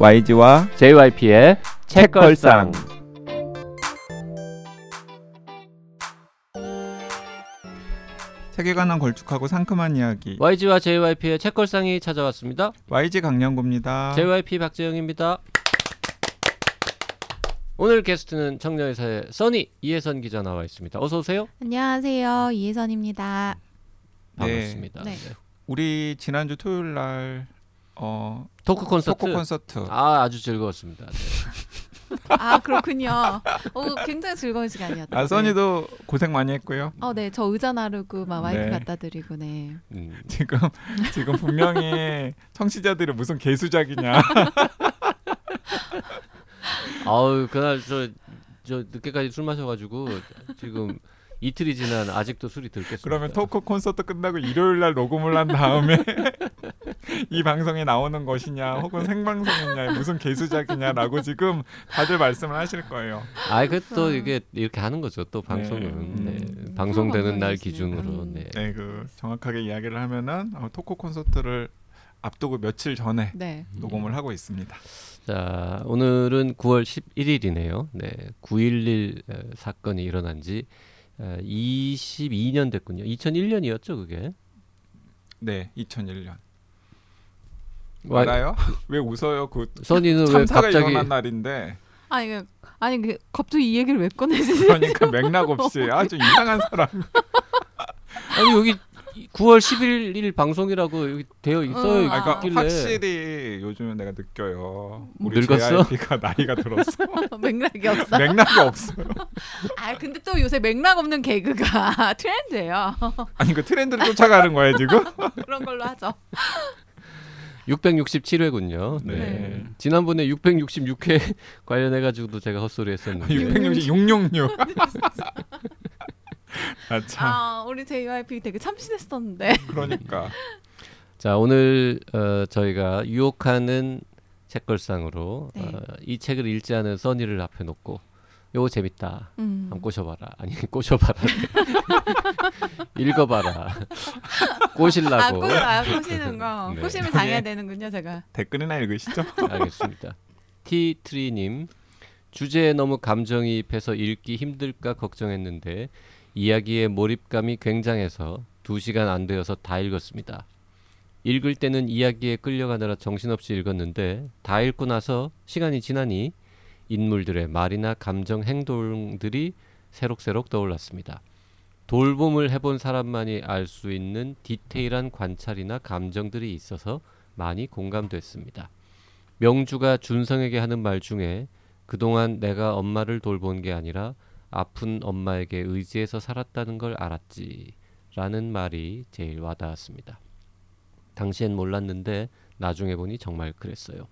YG와 JYP의 책걸상. 책에 관한 걸쭉하고 상큼한 이야기 YG와 JYP의 책걸상이 찾아왔습니다. YG 강량구입니다. JYP 박재영입니다. 오늘 게스트는 청년의사의 써니 이혜선 기자 나와 있습니다. 어서 오세요. 안녕하세요. 이혜선입니다. 네. 반갑습니다. 네. 네. 우리 지난주 토요일 날 어, 토크 콘서트. 토크 콘서트 아 아주 즐거웠습니다. 네. 아 그렇군요. 어, 굉장히 즐거운 시간이었다. 아, 써니도 고생 많이 했고요. 어, 네, 저 의자 나르고 막 마이크 네. 갖다 드리고 네. 음. 지금 지금 분명히 청취자들이 무슨 개수작이냐. 아우 그날 저, 저 늦게까지 술 마셔가지고 지금 이틀이 지난 아직도 술이 들겠습니다. 그러면 토크 콘서트 끝나고 일요일 날 녹음을 한 다음에 이 방송에 나오는 것이냐 혹은 생방송이냐 무슨 개수작이냐라고 지금 다들 말씀을 하실 거예요. 아이 그또 아. 이게 이렇게 하는 거죠. 또 방송은 네. 네. 음. 방송되는 날. 기준으로 음. 네. 네, 그 정확하게 이야기를 하면은 어, 토크 콘서트를 앞두고 며칠 전에 네. 녹음을 하고 있습니다. 자 오늘은 9월 11일이네요. 네, 9.11 에, 사건이 일어난 지 에, 22년 됐군요. 2001년이었죠 그게. 네, 2001년. 와, 알아요? 왜 웃어요? 그 써니는 왜 갑자기 일어난 날인데 아니 그 아니 그 갑자기 이 얘기를 왜 꺼내지? 그러니까 맥락 없이 아주 이상한 사람. 아니 여기 9월 11일 방송이라고 여기 되어 있어요. 음, 아, 그러니까 있길래. 확실히 요즘은 내가 느껴요. 우리 늙었어? JYP가 나이가 들었어. 맥락이 없어. 맥락이 없어요. 아 근데 또 요새 맥락 없는 개그가 트렌드예요. 아니 그 트렌드를 쫓아가는 거예요 지금? 그런 걸로 하죠. 667회군요. 네. 네. 지난번에 666회 관련해 가지고도 제가 헛소리 했었는데. 660, 666. 아 참. 아 우리 JYP 되게 참신했었는데. 그러니까 자 오늘 어, 저희가 유혹하는 책걸상으로 네. 어, 이 책을 읽지 않은 써니를 앞에 놓고 요거 재밌다 음. 한번 꼬셔봐라 아니 꼬셔봐라 읽어봐라 꼬실라고 아, 꼬, 아 꼬 시는 거. 네. 꼬시면 당해야 되는군요, 제가. 댓글이나 읽으시죠. 알겠습니다 티트리님 주제에 너무 감정이입해서 읽기 힘들까 걱정했는데 이야기의 몰입감이 굉장해서 두 시간 안 되어서 다 읽었습니다. 읽을 때는 이야기에 끌려가느라 정신없이 읽었는데 다 읽고 나서 시간이 지나니 인물들의 말이나 감정 행동들이 새록새록 떠올랐습니다. 돌봄을 해본 사람만이 알 수 있는 디테일한 관찰이나 감정들이 있어서 많이 공감됐습니다. 명주가 준성에게 하는 말 중에 그동안 내가 엄마를 돌본 게 아니라 아픈 엄마에게 의지해서 살았다는 걸 알았지 라는 말이 제일 와닿았습니다. 당시엔 몰랐는데 나중에 보니 정말 그랬어요.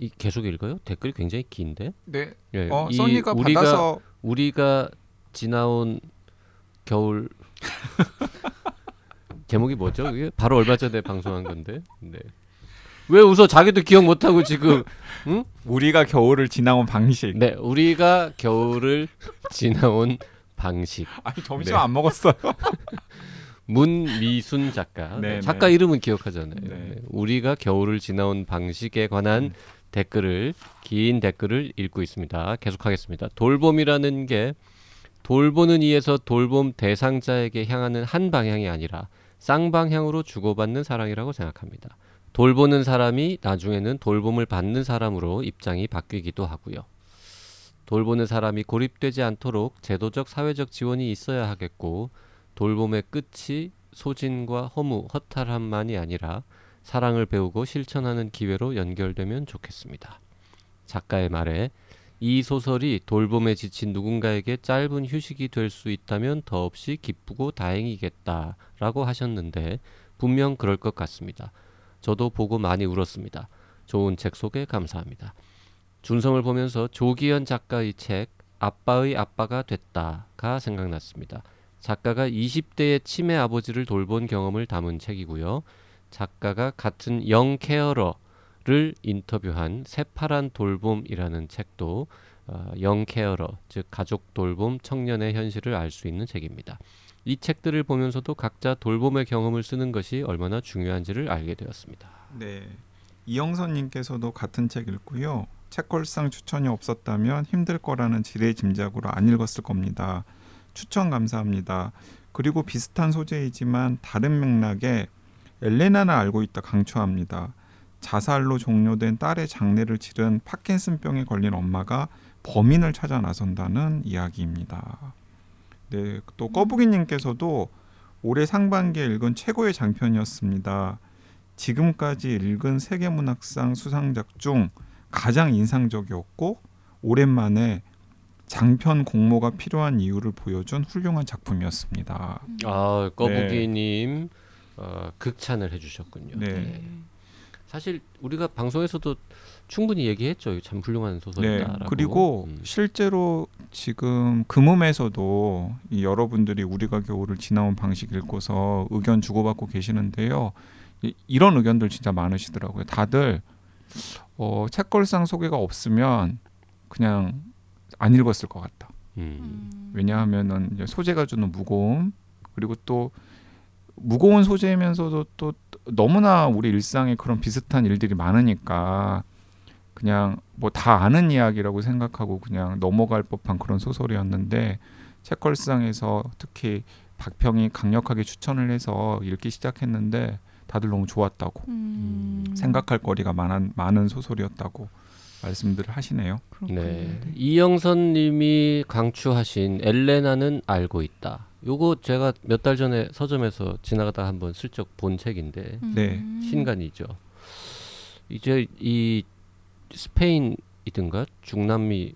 이 계속 읽어요? 댓글이 굉장히 긴데. 네. 예, 어, 이 써니가 우리가 받아서 우리가 지나온 겨울 제목이 뭐죠? 이게 바로 얼마 전에 방송한 건데. 네. 왜 웃어? 자기도 기억 못 하고 지금. 응? 우리가 겨울을 지나온 방식. 네, 우리가 겨울을 지나온 방식. 아니 점심 네. 안 먹었어요. 문미순 작가. 네, 네, 작가 네. 이름은 기억하잖아요. 네. 네, 우리가 겨울을 지나온 방식에 관한 댓글을 긴 댓글을 읽고 있습니다. 계속하겠습니다. 돌봄이라는 게 돌보는 이에서 돌봄 대상자에게 향하는 한 방향이 아니라 쌍방향으로 주고받는 사랑이라고 생각합니다. 돌보는 사람이 나중에는 돌봄을 받는 사람으로 입장이 바뀌기도 하고요. 돌보는 사람이 고립되지 않도록 제도적 사회적 지원이 있어야 하겠고 돌봄의 끝이 소진과 허무, 허탈함만이 아니라 사랑을 배우고 실천하는 기회로 연결되면 좋겠습니다. 작가의 말에 이 소설이 돌봄에 지친 누군가에게 짧은 휴식이 될 수 있다면 더없이 기쁘고 다행이겠다 라고 하셨는데 분명 그럴 것 같습니다. 저도 보고 많이 울었습니다. 좋은 책 소개 감사합니다. 준성을 보면서 조기현 작가의 책 아빠의 아빠가 됐다가 생각났습니다. 작가가 20대의 치매 아버지를 돌본 경험을 담은 책이고요. 작가가 같은 영 케어러를 인터뷰한 새파란 돌봄이라는 책도 어, 영 케어러 즉 가족 돌봄 청년의 현실을 알 수 있는 책입니다. 이 책들을 보면서도 각자 돌봄의 경험을 쓰는 것이 얼마나 중요한지를 알게 되었습니다. 네. 이영선 님께서도 같은 책 읽고요. 책걸상 추천이 없었다면 힘들 거라는 지레 짐작으로 안 읽었을 겁니다. 추천 감사합니다. 그리고 비슷한 소재이지만 다른 맥락에 엘레나는 알고 있다 강추합니다. 자살로 종료된 딸의 장례를 치른 파킨슨병에 걸린 엄마가 범인을 찾아 나선다는 이야기입니다. 네, 또 꺼부기님께서도 올해 상반기에 읽은 최고의 장편이었습니다. 지금까지 읽은 세계문학상 수상작 중 가장 인상적이었고 오랜만에 장편 공모가 필요한 이유를 보여준 훌륭한 작품이었습니다. 아 꺼부기님 어, 극찬을 해주셨군요. 네. 사실 우리가 방송에서도 충분히 얘기했죠. 참 훌륭한 네. 소설이다라고. 그리고 음. 실제로 지금 금음에서도 이 여러분들이 우리가 겨울을 지나온 방식 읽고서 의견 주고받고 계시는데요. 이, 이런 의견들 진짜 많으시더라고요. 다들 어, 책걸상 소개가 없으면 그냥 안 읽었을 것 같다. 음. 왜냐하면은 이제 소재가 주는 무거움 그리고 또 무거운 소재이면서도 또 너무나 우리 일상에 그런 비슷한 일들이 많으니까 그냥 뭐 다 아는 이야기라고 생각하고 그냥 넘어갈 법한 그런 소설이었는데 책걸상에서 특히 박평이 강력하게 추천을 해서 읽기 시작했는데 다들 너무 좋았다고 음. 생각할 거리가 많은 많은 소설이었다고 말씀들을 하시네요. 그렇군요. 네. 이영선 님이 강추하신 엘레나는 알고 있다. 요거 제가 몇 달 전에 서점에서 지나가다 한번 슬쩍 본 책인데 음. 네. 신간이죠. 이제 이 스페인이든가 중남미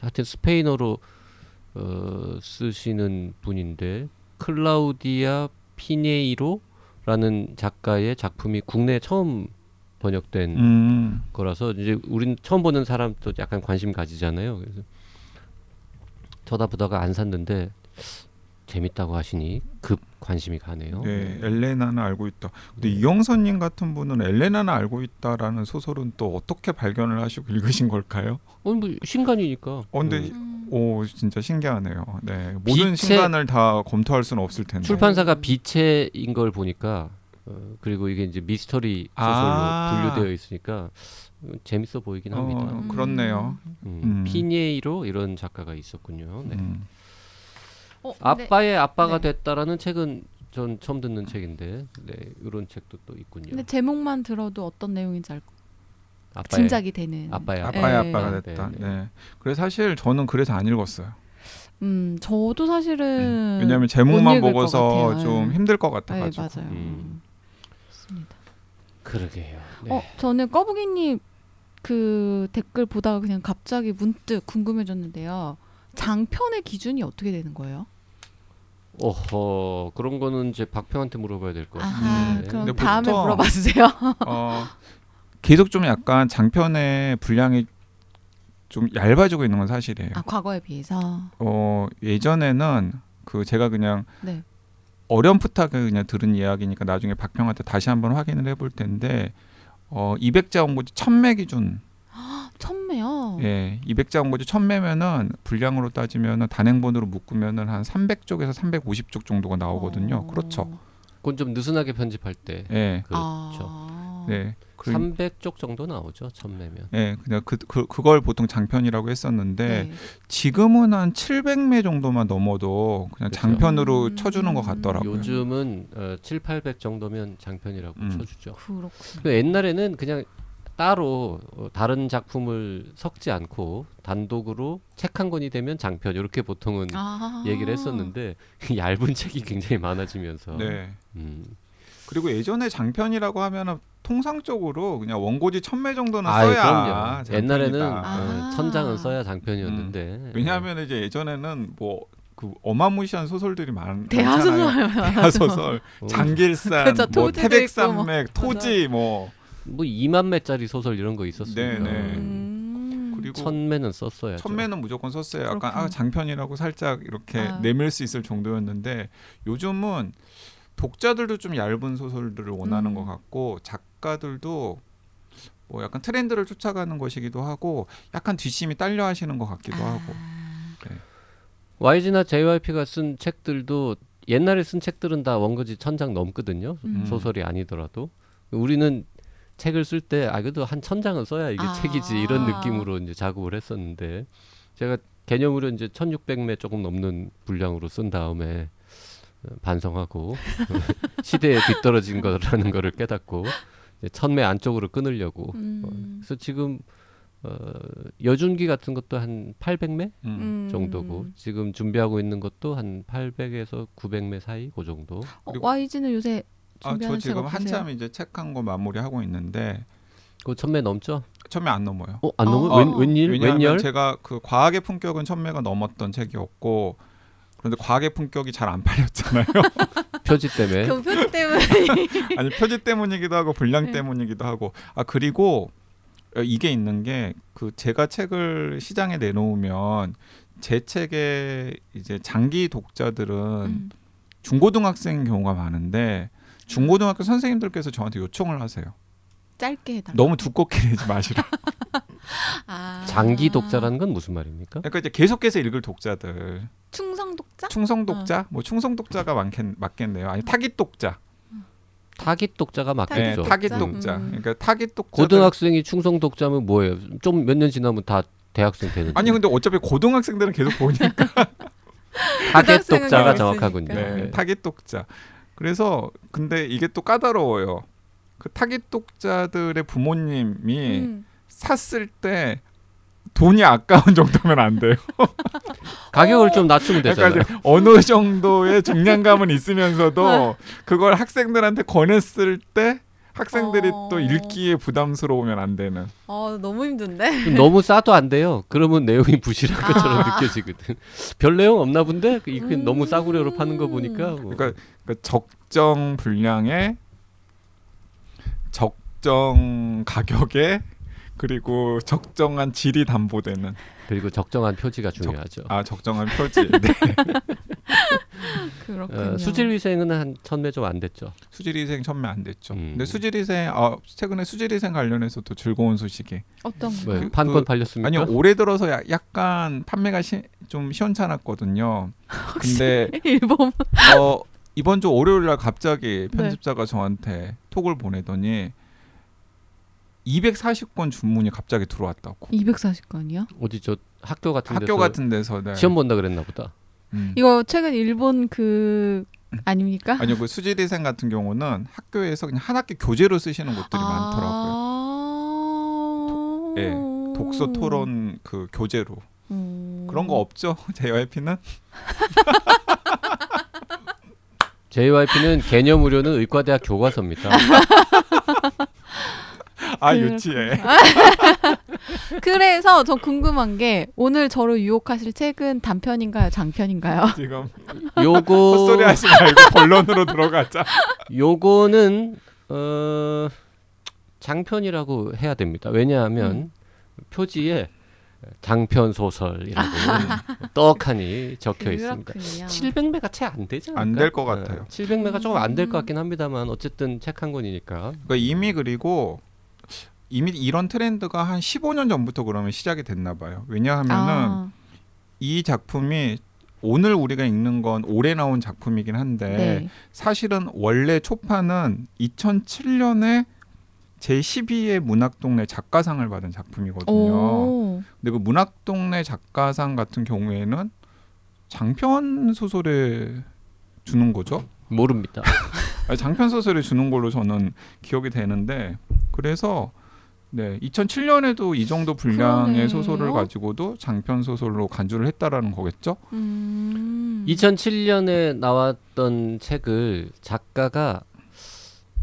하여튼 스페인어로 어, 쓰시는 분인데 클라우디아 피네이로라는 작가의 작품이 국내에 처음 번역된 음, 거라서 이제 우린 처음 보는 사람도 약간 관심 가지잖아요. 그래서 쳐다보다가 안 샀는데 재밌다고 하시니 급 관심이 가네요. 네, 엘레나는 알고 있다. 근데 이영선님 같은 분은 엘레나는 알고 있다라는 소설은 또 어떻게 발견을 하시고 읽으신 걸까요? 어, 뭐 신간이니까. 어, 근데 그 음. 오 진짜 신기하네요. 네, 모든 빛의- 신간을 다 검토할 수는 없을 텐데. 출판사가 비채인 걸 보니까 어, 그리고 이게 이제 미스터리 소설로 아. 분류되어 있으니까 어, 재밌어 보이긴 합니다. 어, 그렇네요. 음, 음. 피니에이로 이런 작가가 있었군요. 네. 음. 어, 아빠의 아빠가 네. 됐다라는 책은 전 처음 듣는 책인데, 네 이런 책도 또 있군요. 근데 제목만 들어도 어떤 내용인지 알 아빠의 짐작이 되는. 아빠의 아빠. 아빠의 네. 아빠가 네, 됐다. 네. 네. 그래서 사실 저는 그래서 안 읽었어요. 음, 저도 사실은 왜냐하면 못 제목만 보고서. 좀 네. 힘들 것 네, 같아가지고. 맞아요. 음. 맞습니다. 그러게요. 네. 어, 저는 꺼부기님 그 댓글 보다가 그냥 갑자기 문득 궁금해졌는데요. 장편의 기준이 어떻게 되는 거예요? 어허 그런 거는 이제 박평한테 물어봐야 될 것 같아요. 아하, 네. 그럼 다음에 물어봐 주세요. 어, 계속 좀 약간 장편의 분량이 좀 얇아지고 있는 건 사실이에요. 아, 과거에 비해서. 어, 예전에는 그 제가 그냥 네. 어렴풋하게 그냥 들은 이야기니까 나중에 박평한테 다시 한번 확인을 해볼 텐데 어 200자 원고지 1000매 기준 천매요. 예 200자 원고지 1000매면은 분량으로 따지면은 단행본으로 묶으면은 한 300쪽에서 350쪽 정도가 나오거든요 어. 그렇죠 그건 좀 느슨하게 편집할 때 예 그렇죠. 아. 네. 그, 300쪽 정도 나오죠. 천매면. 예, 그냥 그, 그 그걸 보통 장편이라고 했었는데 네. 지금은 한 700매 정도만 넘어도 그냥 그렇죠. 장편으로 음. 쳐주는 것 같더라고요. 요즘은 어, 7, 800 정도면 장편이라고 음. 쳐주죠. 그렇군요. 그 옛날에는 그냥 따로 어, 다른 작품을 섞지 않고 단독으로 책 한 권이 되면 장편 이렇게 보통은 아. 얘기를 했었는데 얇은 책이 굉장히 많아지면서 네. 음. 그리고 예전에 장편이라고 하면은 통상적으로 그냥 원고지 1000매 정도는 아유, 써야. 옛날에는 아. 어, 천장은 써야 장편이었는데 왜냐하면 이제 예전에는 뭐그 어마무시한 소설들이 많 대하소설. 많잖아요. 대하소설, 어, 장길산, 그렇죠. 뭐 태백산맥, 뭐. 토지 뭐뭐 2만 매짜리 소설 이런 거 있었으니까 네, 네. 음. 그리고 천 매는 썼어야죠. 천매는 무조건 썼어요. 약간 그렇구나. 아, 장편이라고 살짝 이렇게 아. 내밀 수 있을 정도였는데 요즘은 독자들도 좀 얇은 소설들을 원하는 음. 것 같고 작가들도 뭐 약간 트렌드를 쫓아가는 것이기도 하고 약간 뒷심이 딸려 하시는 것 같기도 아. 하고 YG나 JYP가 쓴 책들도 옛날에 쓴 책들은 다 원고지 천장 넘거든요. 음. 소설이 아니더라도 우리는 책을 쓸 때 아 그래도 한 천 장은 써야 이게 아. 책이지 이런 느낌으로 이제 작업을 했었는데 제가 개념으로 이제 1600매 조금 넘는 분량으로 쓴 다음에 어, 반성하고 시대에 뒤떨어진 거라는 거를 깨닫고 이제 천매 안쪽으로 끊으려고 어, 음. 그래서 지금 어, 여준기 같은 것도 한 800매 음. 음. 정도고 지금 준비하고 있는 것도 한 800에서 900매 사이 그 정도. 어, 그리고 YG는 요새 아, 준비하는 저 지금? 한참 이제 책 한 거 마무리하고 있는데 그 천매 넘죠? 처음에 안 넘어요. 어, 안 어. 넘어? 어, 웬, 웬일? 왜냐하면 웬열? 제가 그 과학의 품격은 천매가 넘었던 책이었고 그런데 과학의 품격이 잘 안 팔렸잖아요. 표지 때문에. 그 표지 때문에 아니 표지 때문이기도 하고 분량 네. 때문이기도 하고 아 그리고 어, 이게 있는 게 그 제가 책을 시장에 내놓으면 제 책의 이제 장기 독자들은 음. 중고등학생인 경우가 많은데 중고등학교 선생님들께서 저한테 요청을 하세요. 짧게 해달라. 너무 두껍게 내지 마시라. 아. 장기 독자라는 건 무슨 말입니까? 그러니까 이제 계속해서 읽을 독자들, 충성 독자? 충성 어. 독자, 뭐 충성 독자가 많겠, 맞겠네요. 아니 타깃 독자, 타깃 독자가 네, 맞겠죠. 타깃 독자? 독자. 음. 그러니까 타깃 독자. 고등학생이 충성 독자면 뭐예요? 좀 몇 년 지나면 다 대학생 되는. 아니 근데 어차피 고등학생들은 계속 보니까 타겟 독자가 정확하군요. 네, 네. 타깃 독자. 그래서 근데 이게 또 까다로워요. 그 타깃 독자들의 부모님이 음. 샀을 때 돈이 아까운 정도면 안 돼요. 가격을 좀 낮추면 되잖아요. 어느 정도의 중량감은 있으면서도 네. 그걸 학생들한테 권했을 때 학생들이 어. 또 읽기에 부담스러우면 안 되는. 어 너무 힘든데. 좀 너무 싸도 안 돼요. 그러면 내용이 부실한 아. 것처럼 느껴지거든. 별 내용 없나 본데 이게 음. 너무 싸구려로 파는 거 보니까 뭐. 그러니까, 그러니까 적정 분량에 적정 가격에 그리고 적정한 질이 담보되는 그리고 적정한 표지가 중요하죠. 아 적정한 표지. 네. 그렇군요. 어, 수질위생은 한 천매 좀 안 됐죠. 수질위생 천매 안 됐죠. 음. 근데 수질위생 아 최근에 수질위생 관련해서 또 즐거운 소식이 어떤 왜 거? 그- 판권 그- 팔렸습니까? 아니요 올해 들어서 야- 약간 판매가 시, 좀 시원찮았거든요. 근데 일본 어, 이번 주 월요일 날 갑자기 네. 편집자가 저한테 톡을 보내더니 240건 주문이 갑자기 들어왔다고. 240건이요? 어디 저 학교 같은 데서 학교 같은 데서 네. 시험 본다 그랬나 보다. 음. 이거 최근 일본 그 아닙니까? 아니요 그 수지대생 같은 경우는 학교에서 그냥 한 학기 교재로 쓰시는 곳들이 많더라고요. 많더라고요. 예, 독서 토론 그 교재로 음. 그런 거 없죠 JYP는 JYP는 개념 의료는 의과대학 교과서입니다. 아 그렇구나. 유치해 그래서 저 궁금한 게 오늘 저를 유혹하실 책은 단편인가요, 장편인가요? 지금 요거 헛소리 하지 말고 본론으로 들어가자. 요거는 어 장편이라고 해야 됩니다. 왜냐하면 음. 표지에 장편 소설이라고 떡하니 적혀 있습니다. 그렇군요. 700매가 채 안 되지 않을까? 안될 것 같아요. 700매가 조금 안 될것 음. 같긴 합니다만 어쨌든 책 한 권이니까. 그러니까 이미 그리고 이미 이런 트렌드가 한 15년 전부터 그러면 시작이 됐나 봐요. 왜냐하면은 아, 이 작품이 오늘 우리가 읽는 건 올해 나온 작품이긴 한데 네. 사실은 원래 초판은 2007년에 제12회 문학동네 작가상을 받은 작품이거든요. 오. 근데 그 문학동네 작가상 같은 경우에는 장편 소설에 주는 거죠. 모릅니다. 장편 소설에 주는 걸로 저는 기억이 되는데 그래서 네 2007년에도 이 정도 분량의 그러네요. 소설을 가지고도 장편 소설로 간주를 했다라는 거겠죠. 음. 2007년에 나왔던 책을 작가가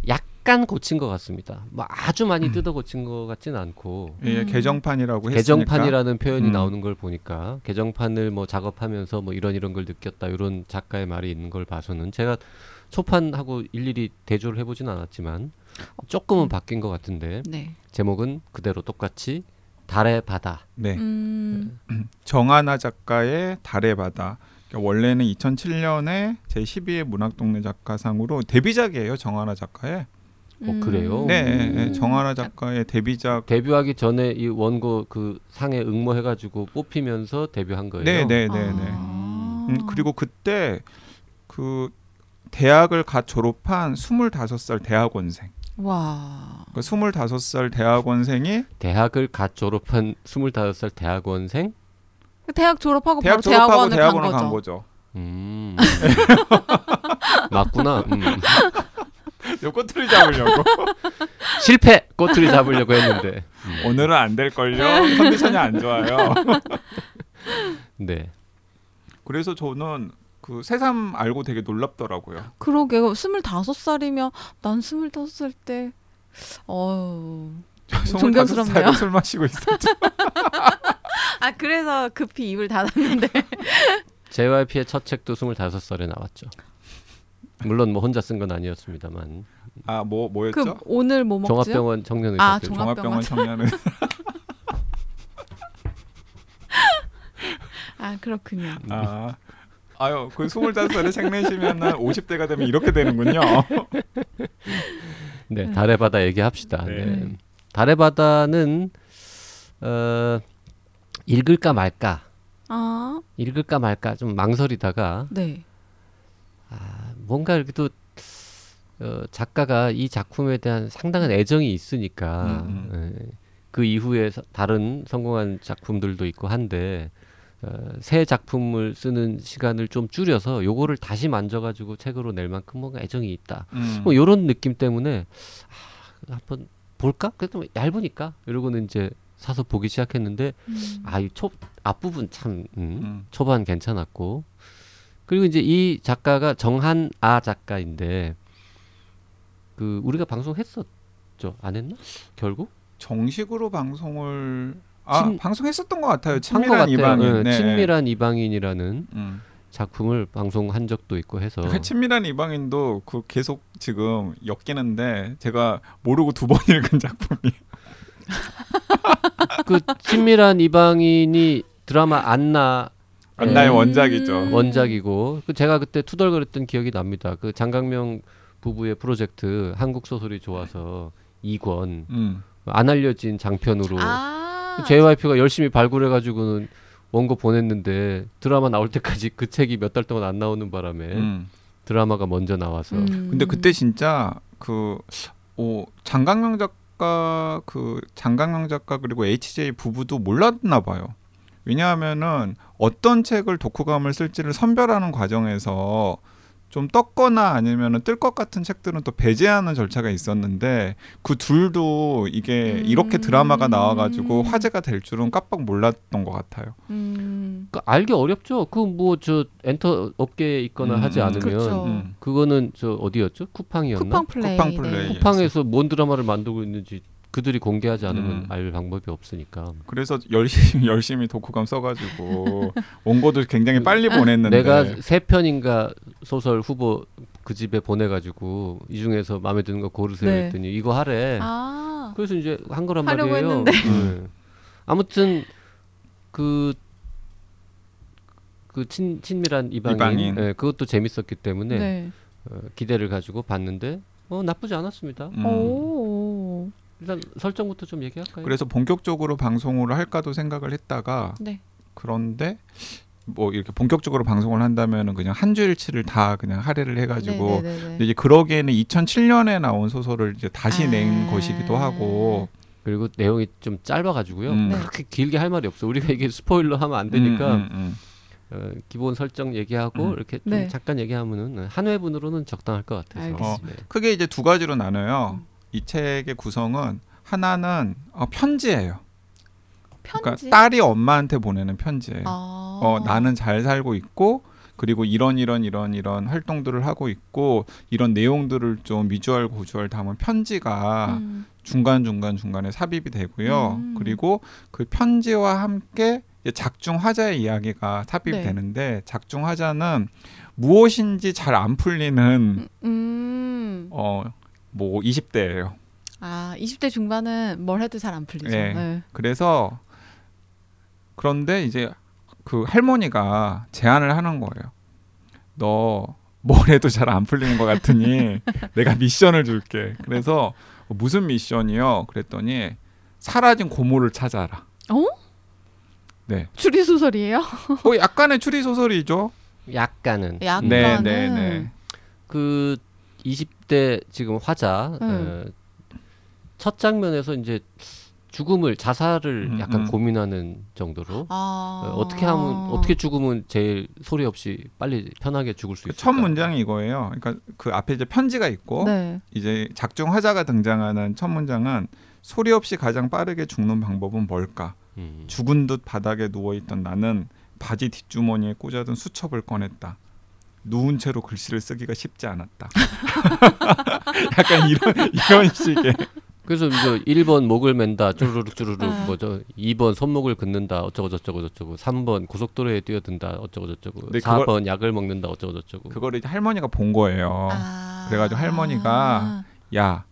약간 고친 것 같습니다. 뭐 아주 많이 뜯어 고친 것 같진 않고 예, 음. 개정판이라고 개정판이라는 표현이 음. 나오는 걸 보니까 개정판을 뭐 작업하면서 뭐 이런 이런 걸 느꼈다 이런 작가의 말이 있는 걸 봐서는 제가 초판하고 일일이 대조를 해보진 않았지만 조금은 바뀐 것 같은데 네. 제목은 그대로 똑같이 달의 바다. 네 음. 정하나 작가의 달의 바다. 그러니까 원래는 2007년에 제 12회 문학동네 작가상으로 데뷔작이에요 정하나 작가의. 어, 그래요? 네, 네, 음. 네, 정하나 작가의 데뷔작. 데뷔하기 전에 이 원고 그 상에 응모해가지고 뽑히면서 데뷔한 거예요. 네, 네, 네, 네. 아. 음, 그리고 그때 그 대학을 갓 졸업한 25살 대학원생. 와. 그 25살 대학원생이 대학을 갓 졸업한 25살 대학원생? 대학 졸업하고 대학 바로 졸업하고 대학원을 대학원을 간간 거죠. 거죠. 음. 맞구나. 음. 요 꼬투리 잡으려고. 실패! 꼬투리 잡으려고 했는데. 음. 오늘은 안 될 걸요. 컨디션이 안 좋아요. 네. 그래서 저는 그 새삼 알고 되게 놀랍더라고요. 그러게요. 스물다섯 살이면 난 스물다섯 살 때, 어우. 존경스럽네요. 25살에 술 마시고 있었죠. 아 그래서 급히 입을 닫았는데. JYP의 첫 책도 25살에 나왔죠. 물론 뭐 혼자 쓴 건 아니었습니다만. 아, 뭐 뭐였죠? 그 오늘 뭐 먹지요? 종합병원 청년의사 아, 종합- 종합병원 청년은 아 그렇군요. 아. 아유, 그 25살에 책 내시면은 50대가 되면 이렇게 되는군요. 네, 달의 바다 얘기합시다. 네. 네. 달의 바다는 어, 읽을까 말까, 아 읽을까 말까 좀 망설이다가 네. 아, 뭔가 이렇게 또 어, 작가가 이 작품에 대한 상당한 애정이 있으니까 음, 예, 그 이후에 서- 다른 성공한 작품들도 있고 한데 어, 새 작품을 쓰는 시간을 좀 줄여서 요거를 다시 만져가지고 책으로 낼 만큼 뭔가 애정이 있다. 음. 뭐 요런 느낌 때문에 아, 한번 볼까? 그래도 얇으니까 이러고는 이제 사서 보기 시작했는데 음. 아이초 앞부분 참 음, 음. 초반 괜찮았고 그리고 이제 이 작가가 정한 아 작가인데 그 우리가 방송했었죠 안 했나 결국 정식으로 방송을 아, 친- 방송했었던 것 같아요. 친밀한. 이방인. 예, 네. 친밀한 이방인이라는 음. 작품을 방송한 적도 있고 해서 그 친밀한 이방인도 그 계속 지금 엮이는데 제가 모르고 두 번 읽은 작품이. 그 친밀한 이방인이 드라마 안나 안나의 음. 원작이죠. 원작이고 그 제가 그때 투덜거렸던 기억이 납니다. 그 장강명 부부의 프로젝트 한국 소설이 좋아서 2권 음. 안 알려진 장편으로 아 JYP가 열심히 발굴해가지고는 원고 보냈는데 드라마 나올 때까지 그 책이 몇 달 동안 안 나오는 바람에 음. 드라마가 먼저 나와서 음. 근데 그때 진짜 그 오, 장강명 작가 그 장강명 작가 그리고 HJ 부부도 몰랐나 봐요. 왜냐하면은 어떤 책을 독후감을 쓸지를 선별하는 과정에서 좀 떴거나 아니면은 뜰것 같은 책들은 또 배제하는 절차가 있었는데 그 둘도 이게 음. 이렇게 드라마가 나와가지고 화제가 될 줄은 깜빡 몰랐던 것 같아요. 음. 그 알기 어렵죠. 그 뭐 저 엔터 업계에 있거나 음, 하지 음. 않으면 그렇죠. 음. 그거는 저 어디였죠? 쿠팡이었나? 쿠팡 플레이. 쿠팡 플레이. 네. 쿠팡에서 뭔 드라마를 만들고 있는지 그들이 공개하지 않으면 음. 알 방법이 없으니까. 그래서 열심히 열심히 독후감 써가지고 원고도 굉장히 빨리 보냈는데 내가 세 편인가 소설 후보 그 집에 보내가지고 이 중에서 마음에 드는 거 고르세요 네. 했더니 이거 하래. 아 그래서 이제 한 거란 말이에요. 했는데. 네. 아무튼 그. 그 친, 친밀한 이방인, 이방인. 예, 그것도 재밌었기 때문에 네. 어, 기대를 가지고 봤는데 어, 나쁘지 않았습니다. 음. 오. 일단 설정부터 좀 얘기할까요? 그래서 본격적으로 방송을 할까도 생각을 했다가 네. 그런데 뭐 이렇게 본격적으로 방송을 한다면은 그냥 한 주일치를 다 그냥 할애를 해가지고 네네네네. 근데 이제 그러기에는 2007년에 나온 소설을 이제 다시 아. 낸 것이기도 하고 그리고 내용이 좀 짧아가지고요. 음. 네. 그렇게 길게 할 말이 없어. 우리가 이게 스포일러 하면 안 되니까 음, 음, 음. 어, 기본 설정 얘기하고 음. 이렇게 좀 네. 잠깐 얘기하면은 한 회분으로는 적당할 것 같아서. 알겠습니다. 네. 크게 이제 두 가지로 나눠요. 음. 이 책의 구성은 하나는 어, 편지예요. 편지. 그러니까 딸이 엄마한테 보내는 편지예요. 아. 어, 나는 잘 살고 있고 그리고 이런 이런 이런 이런 활동들을 하고 있고 이런 내용들을 좀 미주얼 고주얼 담은 편지가 음. 중간 중간 중간에 삽입이 되고요. 음. 그리고 그 편지와 함께 작중 화자의 이야기가 삽입이 네. 되는데 작중 화자는 무엇인지 잘 안 풀리는 음. 어 뭐 20대예요. 아 20대 중반은 뭘 해도 잘 안 풀리죠. 네. 네. 그래서 그런데 이제 그 할머니가 제안을 하는 거예요. 너 뭘 해도 잘 안 풀리는 것 같으니 내가 미션을 줄게. 그래서 무슨 미션이요? 그랬더니 사라진 고모를 찾아라. 추리 소설이에요? 어, 약간의 추리 소설이죠. 약간은. 약간은. 네, 네, 네. 그 20 대 지금 화자 음. 어, 첫 장면에서 이제 죽음을 자살을 음, 약간 음. 고민하는 정도로 아. 어, 어떻게 하면 어떻게 죽으면 제일 소리 없이 빨리 편하게 죽을 수 그 있을까? 첫 문장이 이거예요. 그러니까 그 앞에 이제 편지가 있고 네. 이제 작중 화자가 등장하는 첫 문장은 소리 없이 가장 빠르게 죽는 방법은 뭘까? 음. 죽은 듯 바닥에 누워 있던 나는 바지 뒷주머니에 꽂아둔 수첩을 꺼냈다. 누운 채로 글씨를 쓰기가 쉽지 않았다. 약간 이런 이런 식의 그래서 이제 1번 목을 맨다 쭈루룩 아. 뭐죠 2번 손목을 긋는다 어쩌고 저쩌고 저쩌고 3번 고속도로에 뛰어든다 어쩌고 저쩌고 네, 4번 그걸- 약을 먹는다 어쩌고 저쩌고 그거를 이제 할머니가 본 거예요. 아. 그래가지고 할머니가 야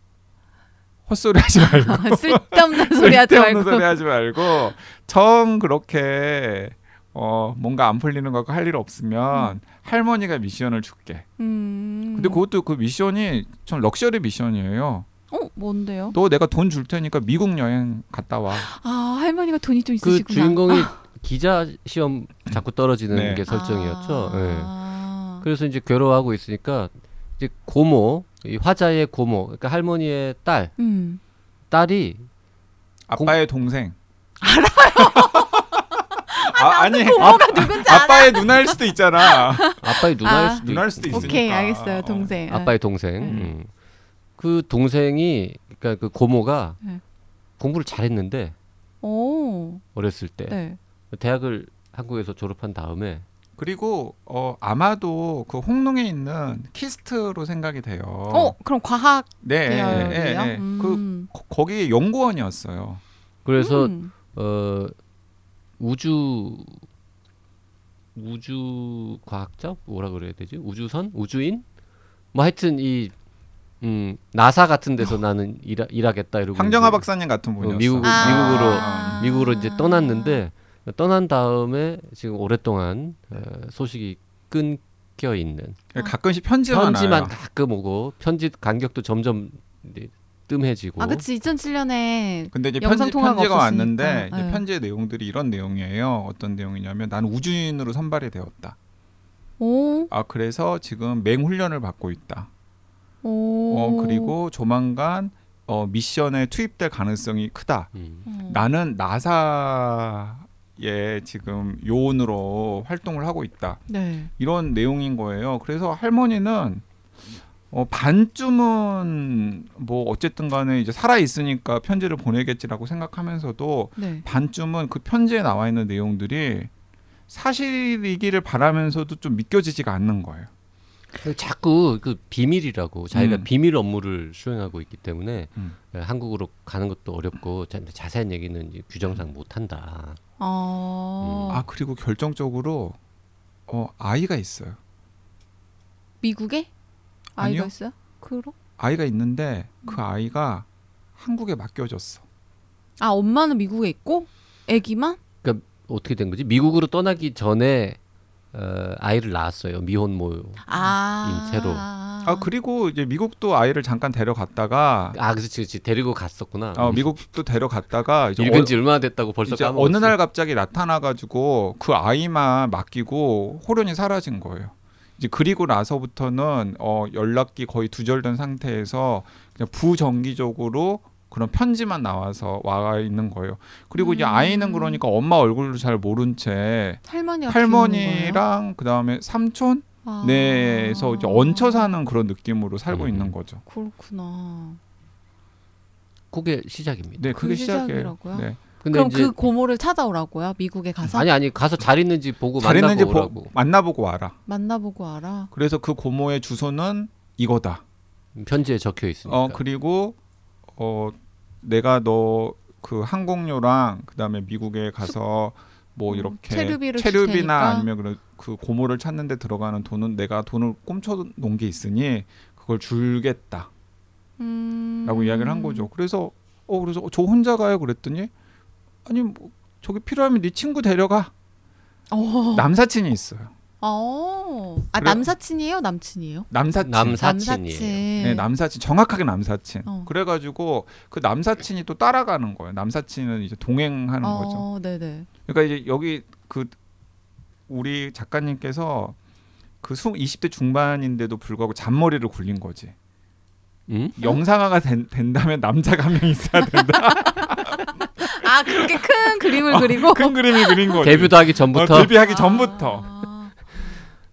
헛소리 하지 말고 아, 쓸데없는 소리 하지 쓸데없는 말고. 소리 하지 말고 정 그렇게 어 뭔가 안 풀리는 거 할 일 없으면 할머니가 미션을 줄게. 음. 근데 그것도 그 미션이 좀 럭셔리 미션이에요. 어 뭔데요? 너 내가 돈 줄 테니까 미국 여행 갔다 와. 아 할머니가 돈이 좀그 있으시구나. 주인공이 기자 시험 자꾸 떨어지는 네. 게 설정이었죠. 예. 아. 그래서 이제 괴로워하고 있으니까 이제 고모 이 화자의 고모 그러니까 할머니의 딸 음. 딸이 아빠의 동생. 알아요. 아, 아니 고모가 누군지 알아. 아빠의 누나일 수도 있잖아. 아빠의 누나일 아. 수도 누나일 수도 있으니까. 오케이 알겠어요 동생. 아빠의 동생. 음. 음. 그 동생이 그러니까 그 고모가 네. 공부를 잘했는데 오. 어렸을 때 네. 대학을 한국에서 졸업한 다음에 그리고 어 아마도 그 홍농에 있는 키스트로 생각이 돼요. 어 그럼 과학 네? 예, 예, 예. 그 음. 거- 거기 연구원이었어요. 그래서 음. 어 우주 우주 과학자 뭐라 그래야 되지? 우주선? 우주인? 뭐 하여튼 이 음, 나사 같은 데서 나는 일하, 일하겠다 이러고 황정하 이제 박사님 같은 분이었어. 미국- 아. 미국으로 미국으로 이제 떠났는데 떠난 다음에 지금 오랫동안 어, 소식이 끊겨 있는. 가끔씩 편지만 편지만 와요. 가끔 오고 편지 간격도 점점 이제 뜸해지고 아 그치 2007년에 근데 이제 영상 편지, 통화가 편지가 없었으니까. 왔는데 이제 네. 편지의 내용들이 이런 내용이에요. 어떤 내용이냐면 나는 우주인으로 선발이 되었다. 오. 아 그래서 지금 맹훈련을 받고 있다. 오. 어 그리고 조만간 어, 미션에 투입될 가능성이 크다. 음. 어. 나는 나사에 지금 요원으로 활동을 하고 있다. 네. 이런 내용인 거예요. 그래서 할머니는 어, 반쯤은 뭐 어쨌든 간에 이제 살아 있으니까 편지를 보내겠지라고 생각하면서도 네. 반쯤은 그 편지에 나와 있는 내용들이 사실이기를 바라면서도 좀 믿겨지지가 않는 거예요. 자꾸 그 비밀이라고 자기가 음. 비밀 업무를 수행하고 있기 때문에 음. 예, 한국으로 가는 것도 어렵고 자, 자세한 얘기는 규정상 못 한다. 어. 아 그리고 결정적으로 어, 아이가 있어요. 미국에 아이가 아니요. 있어요? 그럼? 아이가 있는데 그 아이가 한국에 맡겨졌어. 아 엄마는 미국에 있고 아기만? 어떻게 된 거지? 미국으로 떠나기 전에 어, 아이를 낳았어요. 미혼모. 아. 인체로. 아 그리고 이제 미국도 아이를 잠깐 데려갔다가 아, 그렇지, 그렇지. 데리고 갔었구나. 어, 미국도 데려갔다가 이제 읽은 어, 지 얼마나 됐다고 벌써 이제 까먹었어. 어느 날 갑자기 나타나가지고 그 아이만 맡기고 호련이 사라진 거예요. 이제 그리고 나서부터는 어, 연락이 거의 두절된 상태에서 그냥 부정기적으로 그런 편지만 나와서 와 있는 거예요. 그리고 이제 음. 아이는 그러니까 엄마 얼굴도 잘 모른 채 거예요? 할머니랑 그 다음에 삼촌 아. 네에서 이제 얹혀 사는 그런 느낌으로 살고 음. 있는 거죠. 그렇구나. 그게 시작입니다. 네, 그게 그게 시작이에요. 시작이라고요? 네. 근데 그럼 이제 그 고모를 찾아오라고요? 미국에 가서 아니 아니 가서 잘 있는지 보고 잘 만나고 있는지 오라고. 보, 만나보고 와라. 만나보고 알아. 그래서 그 고모의 주소는 이거다. 편지에 적혀 있으니까. 어 그리고 어 내가 너 그 항공료랑 그다음에 미국에 가서 뭐 음, 이렇게 체류비를 줄 체류비나. 아니면 그 고모를 찾는데 들어가는 돈은 내가 돈을 꼼쳐 놓은 게 있으니 그걸 줄겠다라고 음. 이야기를 한 거죠. 그래서 어 그래서 저 혼자 가요 그랬더니 아니 뭐 저기 필요하면 네 친구 데려가 어. 남사친이 있어요. 어. 아 그래- 남사친이에요? 남친이에요? 남사친. 남사친이에요. 네, 남사친 정확하게 남사친. 어. 그래가지고 그 남사친이 또 따라가는 거예요. 남사친은 이제 동행하는 거죠. 어, 네네. 그러니까 이제 여기 그 우리 작가님께서 그 수, 20대 중반인데도 불구하고 잔머리를 굴린 거지. 음? 영상화가 된, 된다면 남자가 한 명 있어야 된다. 아 그렇게 큰 그림을 그리고 큰 그림이 그린 거지. 데뷔도 하기 전부터 어, 데뷔하기 전부터. 아,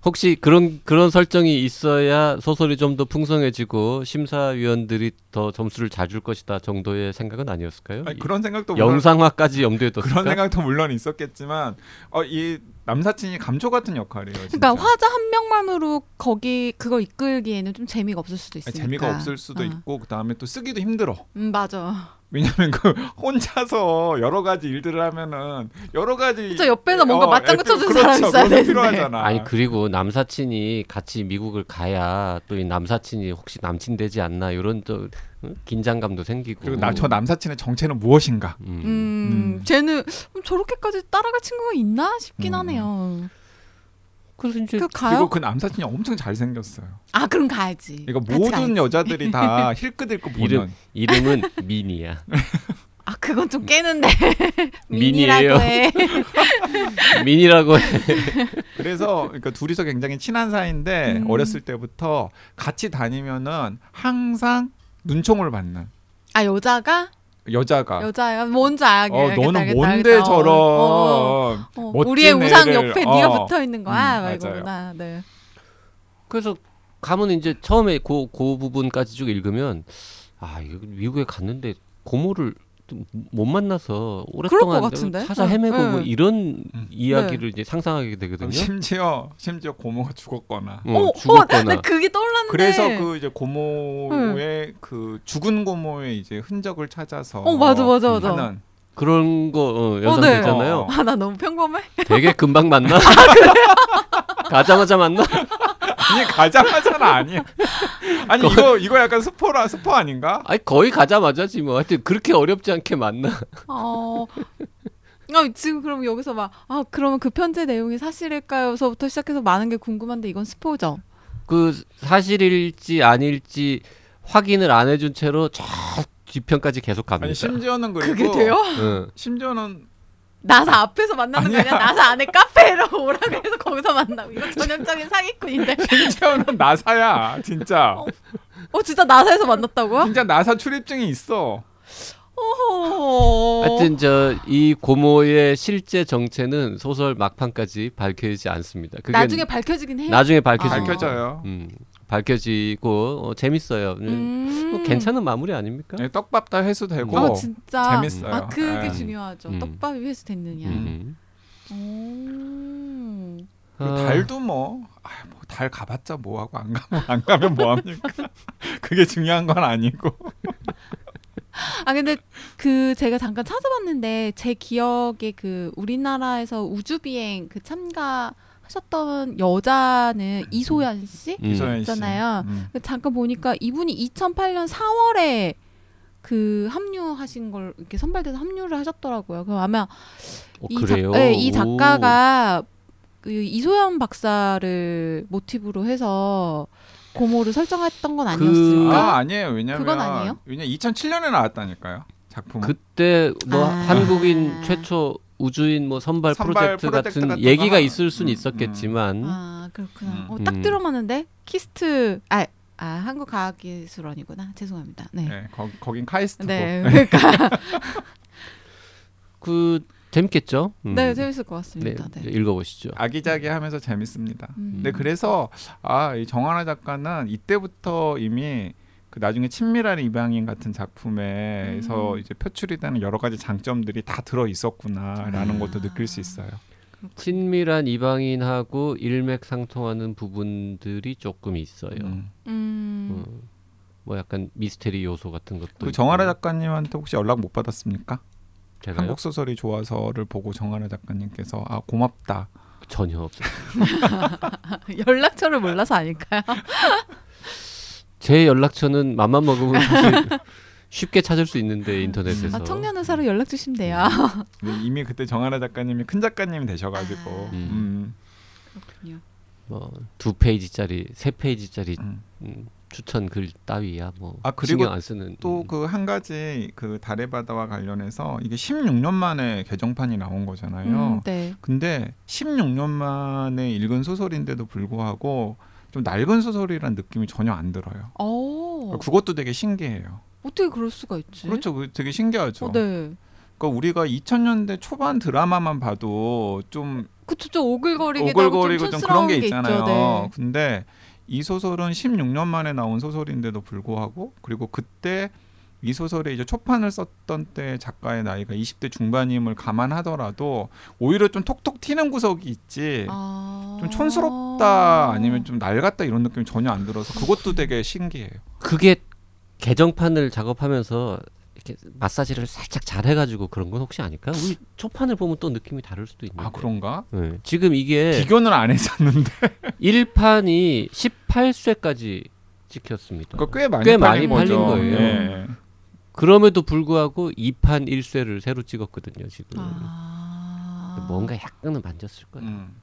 혹시 그런 그런 설정이 있어야 소설이 좀 더 풍성해지고 심사위원들이 더 점수를 잘 줄 것이다 정도의 생각은 아니었을까요? 아니, 그런 생각도 물론, 영상화까지 염두에 뒀을까? 그런 생각도 물론 있었겠지만 어, 이 남사친이 감초 같은 역할이에요. 진짜. 그러니까 화자 한 명만으로 거기 그걸 이끌기에는 좀 재미가 없을 수도 있으니까. 재미가 없을 수도 어. 있고 그다음에 또 쓰기도 힘들어. 음 맞아. 왜냐면 그 혼자서 여러 가지 일들을 하면은 여러 가지 저 옆에서 뭔가 맞장구 애플- 쳐주는 그렇죠. 사람이 있어야 되는데. 필요하잖아. 아니 그리고 남사친이 같이 미국을 가야 또 이 남사친이 혹시 남친 되지 않나 이런 또 응? 긴장감도 생기고 그리고 나, 저 남사친의 정체는 무엇인가? 음. 음, 음. 쟤는 음, 저렇게까지 따라갈 친구가 있나 싶긴 음. 하네요. 그래서 이제 그 그리고 가요? 그 남사친이 엄청 잘생겼어요. 아 그럼 가야지. 그러니까 같이 모든 가야지. 여자들이 다 힐끗힐끗 보는 이름 이름은 미니야. 아 그건 좀 깨는데. 민이라고 해. 미니라고 해. 그래서 그러니까 둘이서 굉장히 친한 사이인데 음. 어렸을 때부터 같이 다니면은 항상 눈총을 받는 아 여자가 여자가 여자야 뭔지 알겠, 어 알겠다, 너는 알겠다, 뭔데 알겠다. 저런 어, 어, 어. 멋진 우리의 우상 애를, 옆에 어. 네가 붙어 있는 거야. 음. 이거구나. 네. 그래서 가면 이제 처음에 그, 그 부분까지 쭉 읽으면 아 이거 미국에 갔는데 고모를 좀 못 만나서 오랫동안 같은데? 찾아 응, 헤매고 응. 뭐 이런 음. 이야기를 이제 상상하게 되거든요. 심지어 심지어 고모가 죽었거나 어, 어, 어, 죽었거나 나 그게 떠올랐는데. 그래서 그 이제 고모의 그 죽은 고모의 이제 흔적을 찾아서 어 맞아 맞아 맞아. 하는 그런 거 어, 여성 네. 되잖아요. 어. 아나 너무 평범해. 되게 금방 만나. 아, 가자마자 만나. 아니 가자마자는 아니야. 아니 이거 이거 약간 스포라 스포 아닌가? 아니 거의 가자마자지 뭐. 하여튼 그렇게 어렵지 않게 만나. 어. 아, 지금 그럼 여기서 막 아 그러면 그 편지 내용이 사실일까요?서부터 시작해서 많은 게 궁금한데 이건 스포죠. 그 사실일지 아닐지 확인을 안 해준 채로 저 뒤편까지 계속 갑니다. 아니 심지어는 그리고 그게 돼요? 응. 심지어는 나사 앞에서 만나는 거 아니야? 나사 안에 카페로 오라고 해서 거기서 만나고 이거 전형적인 사기꾼인데. 심지어는 나사야 진짜 어 진짜 나사에서 만났다고요? 진짜 나사 출입증이 있어. 하여튼 저 이 고모의 실제 정체는 소설 막판까지 밝혀지지 않습니다. 그게 나중에 밝혀지긴 해요. 나중에. 밝혀져요. 음, 밝혀지고 어, 재밌어요. 음. 음. 뭐 괜찮은 마무리 아닙니까? 네, 떡밥 다 회수되고 어 진짜 재밌어요. 아 그게 네. 중요하죠. 음. 떡밥이 회수됐느냐. 음. 아, 달도 뭐, 아, 뭐, 달 가봤자 뭐하고 안 가면 안 가면 뭐 합니까? 그게 중요한 건 아니고. 아 근데 그 제가 잠깐 찾아봤는데 제 기억에 그 우리나라에서 우주 비행 그 참가 하셨던 여자는 이소연 씨 음. 이소연 씨. 있잖아요. 음. 잠깐 보니까 이분이 2008년 4월에 그 합류하신 걸 이렇게 선발돼서 합류를 하셨더라고요. 그럼 아마 어, 이. 작, 네, 이 오. 작가가 그 이소연 박사를 모티브로 해서 고모를 설정했던 건 그- 아니었을까? 아 아니에요. 왜냐면 그건 아니에요? 왜냐 2007년에 나왔다니까요. 작품. 그때 뭐 아. 한국인 최초 우주인 뭐 선발, 선발 프로젝트, 프로젝트 같은 같은 얘기가 거 있을 수는 음, 있었겠지만 아 그렇구나. 음. 어, 딱 음. 들어봤는데 KIST 아, 아 한국과학기술원이구나. 죄송합니다. 네. 네. 네, 거, 거긴 카이스트고. 그러니까 그 재밌겠죠? 음. 네 재밌을 것 네, 같습니다. 네. 읽어보시죠. 아기자기하면서 재밌습니다. 음. 근데 그래서 아이 정하나 작가는 이때부터 이미 그 나중에 친밀한 이방인 같은 작품에서 음. 이제 표출이 되는 여러 가지 장점들이 다 들어 있었구나라는 아. 것도 느낄 수 있어요. 친밀한 이방인하고 일맥상통하는 부분들이 조금 있어요. 음. 음. 음. 뭐 약간 미스테리 요소 같은 것도 그 있고. 작가님한테 혹시 연락 못 받았습니까? 제가요? 한국 소설이 좋아서를 보고 정하나 작가님께서 아 고맙다. 전혀 없어요. 연락처를 몰라서 아닐까요? 제 연락처는 맘만 먹으면 사실 쉽게 찾을 수 있는데 인터넷에서 아, 청년 의사로 연락 주시면 돼요. 근데 이미 그때 정하나 작가님이 큰 작가님이 되셔가지고 아. 음. 그렇군요. 뭐두 페이지짜리, 세 페이지짜리 음. 음, 추천 글 따위야 뭐 아, 그리고 신경 안 쓰는 또 음. 그한 가지 그 달의 바다와 관련해서 이게 16년 만에 개정판이 나온 거잖아요. 음, 네. 근데 16년 만에 읽은 소설인데도 불구하고 좀 낡은 소설이란 느낌이 전혀 안 들어요. 오. 오. 그것도 되게 신기해요. 어떻게 그럴 수가 있지? 그렇죠. 그 되게 신기하죠. 어, 네. 그러니까 우리가 2000년대 초반 드라마만 봐도 좀 그쵸, 좀 오글거리게 오글거리고 좀 그런 게 있잖아요. 네. 근데 이 소설은 16년 만에 나온 소설인데도 불구하고 그리고 그때 이 소설에 이제 초판을 썼던 때 작가의 나이가 20대 중반임을 감안하더라도 오히려 좀 톡톡 튀는 구석이 있지. 아... 좀 촌스럽다 아니면 좀 낡았다 이런 느낌이 전혀 안 들어서 그것도 되게 신기해요. 그게 개정판을 작업하면서 이렇게 마사지를 살짝 잘 해가지고 그런 건 혹시 아닐까? 우리 초판을 보면 또 느낌이 다를 수도 있는데. 아 그런가? 네. 지금 이게 비교는 안 했었는데 1판이 18쇄까지 찍혔습니다. 그거 꽤 많이 꽤 많이. 팔린 거예요. 예. 그럼에도 불구하고 2판 1쇄를 새로 찍었거든요. 지금 아... 뭔가 약간은 만졌을 거예요. 음.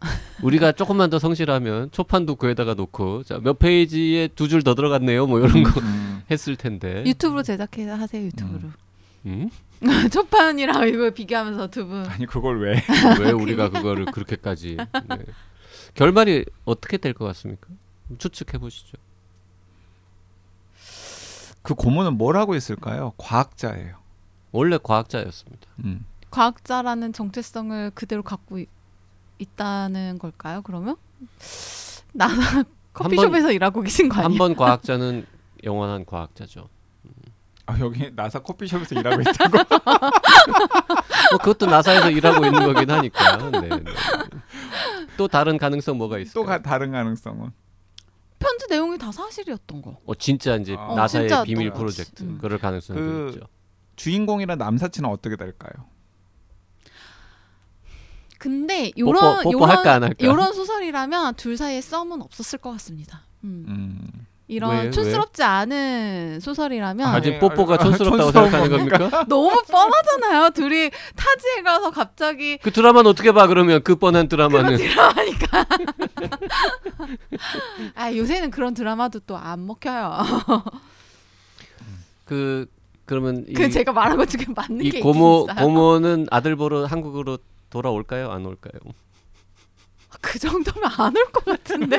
우리가 조금만 더 성실하면 초판도 그에다가 놓고 자, 몇 페이지에 두 줄 더 들어갔네요. 뭐 이런 거 음. 했을 텐데. 유튜브로 제작해 하세요 유튜브로. 음? 초판이랑 이거 비교하면서 두 분. 아니 그걸 왜? 왜 우리가 그거를 그렇게까지 네. 결말이 어떻게 될 것 같습니까? 추측해 보시죠. 그 고문은 뭘 하고 있을까요? 과학자예요. 원래 과학자였습니다. 음. 과학자라는 정체성을 그대로 갖고 있, 있다는 걸까요? 그러면 나나 커피숍에서 일하고 계신 거 아니에요? 한 번 과학자는 영원한 과학자죠. 아 여기 나사 커피숍에서 일하고 있다고? 뭐 그것도 나사에서 일하고 있는 거긴 하니까. 네, 네. 또 다른 가능성 뭐가 또 있을까요? 가, 다른 가능성은 편지 내용이 다 사실이었던 거. 어 진짜 이제 어, 나사의 진짜 비밀 또- 프로젝트 음. 그럴 가능성이 그- 있죠. 주인공이랑 남사친은 어떻게 될까요? 근데 뽀뽀- 요런 뽀뽀할까, 안 요런 할까? 요런 소설이라면 둘 사이에 썸은 없었을 것 같습니다. 음. 음. 이런 왜, 촌스럽지 않은 소설이라면 아, 아니, 지금 뽀뽀가 아, 촌스럽다고 촌스러운 생각하는 겁니까? 너무 뻔하잖아요. 둘이 타지에 가서 갑자기 그 드라마는 어떻게 봐 그러면 그 뻔한 드라마는 드라마니까. 아 요새는 그런 드라마도 또 안 먹혀요. 그 그러면 이, 그 제가 말한 것 중에 맞는 게이 고모 있어요. 고모는 아들 보러 한국으로 돌아올까요? 안 올까요? 그 정도면 안 올 것 같은데.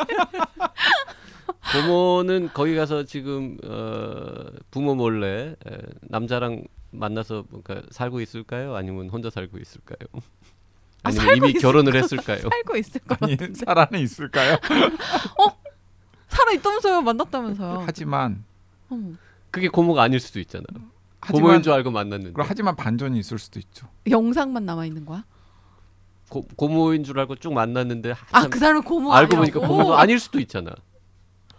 고모는 거기 가서 지금 어, 부모 몰래 에, 남자랑 만나서 뭔가 살고 있을까요? 아니면 혼자 살고 있을까요? 아, 아니면 살고 이미 있을 결혼을 했을까요? 살고 있을 것 아니 같은데. 살아는 있을까요? 살아 있다면서요. 만났다면서요. 하지만. 그게 고모가 아닐 수도 있잖아. 하지만 고모인 줄 알고 만났는데 그럼 하지만 반전이 있을 수도 있죠. 영상만 남아 있는 거야? 고, 고모인 줄 알고 쭉 만났는데 아 한참 그 사람은 고모 알고 보니까? 고모가 아닐 수도 있잖아.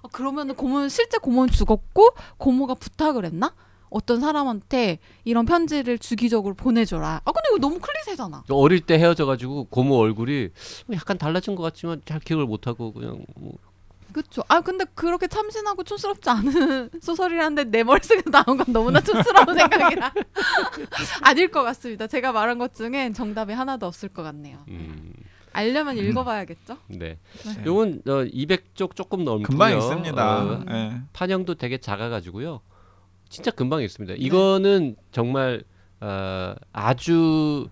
아, 그러면은 고모는 실제 고모는 죽었고 고모가 부탁을 했나? 어떤 사람한테 이런 편지를 주기적으로 보내줘라. 아 근데 이거 너무 클리셰잖아. 어릴 때 헤어져가지고 고모 얼굴이 약간 달라진 것 같지만 잘 기억을 못하고 그냥 뭐 그렇죠. 아 근데 그렇게 참신하고 촌스럽지 않은 소설이라는데 내 머릿속에 나온 건 너무나 촌스러운 생각이라 아닐 것 같습니다. 제가 말한 것 중엔 정답이 하나도 없을 것 같네요. 음, 알려면 읽어봐야겠죠. 네. 네. 요건 어, 200쪽 조금 넘고요. 금방 있습니다. 어, 예. 판형도 되게 작아가지고요. 진짜 금방 있습니다. 이거는 정말 어, 아주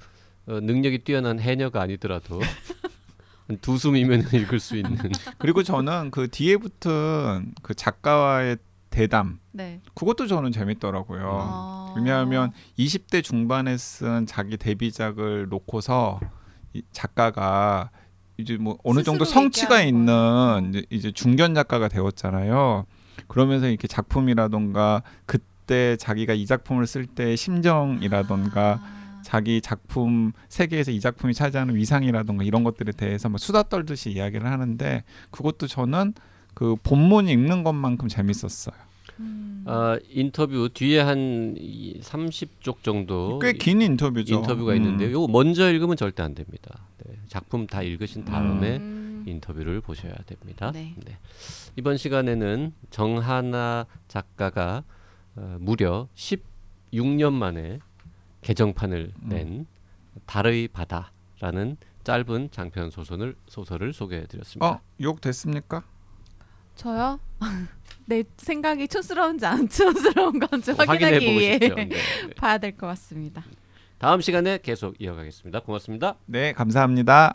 어, 능력이 뛰어난 해녀가 아니더라도 한 두 숨이면 읽을 수 있는. 그리고 저는 그 뒤에 붙은 그 작가와의 대담 네. 그것도 저는 재밌더라고요. 아. 왜냐하면 20대 중반에 쓴 자기 데뷔작을 놓고서 이 작가가 이제 뭐 어느 정도 성취가 있는 이제, 이제 중견 작가가 되었잖아요. 그러면서 이렇게 작품이라던가 그때 자기가 이 작품을 쓸 때의 심정이라던가 아. 자기 작품 세계에서 이 작품이 차지하는 위상이라던가 이런 것들에 대해서 막 수다 떨듯이 이야기를 하는데 그것도 저는 그 본문 읽는 것만큼 재밌었어요. 음. 아, 인터뷰 뒤에 한 30쪽 정도 꽤 긴 인터뷰죠. 인터뷰가 음. 있는데요. 요거 먼저 읽으면 절대 안 됩니다. 네, 작품 다 읽으신 다음에 음. 인터뷰를 보셔야 됩니다. 네. 이번 시간에는 정하나 작가가 어, 무려 16년 만에 개정판을 음. 낸 달의 바다라는 짧은 장편 소설을 소설을 소개해 드렸습니다. 어, 욕 됐습니까? 저요? 내 생각이 촌스러운지 안 촌스러운 건지 어, 확인해 확인하기 보고 위해 싶죠. 네, 네. 봐야 될 것 같습니다. 다음 시간에 계속 이어가겠습니다. 고맙습니다. 네, 감사합니다.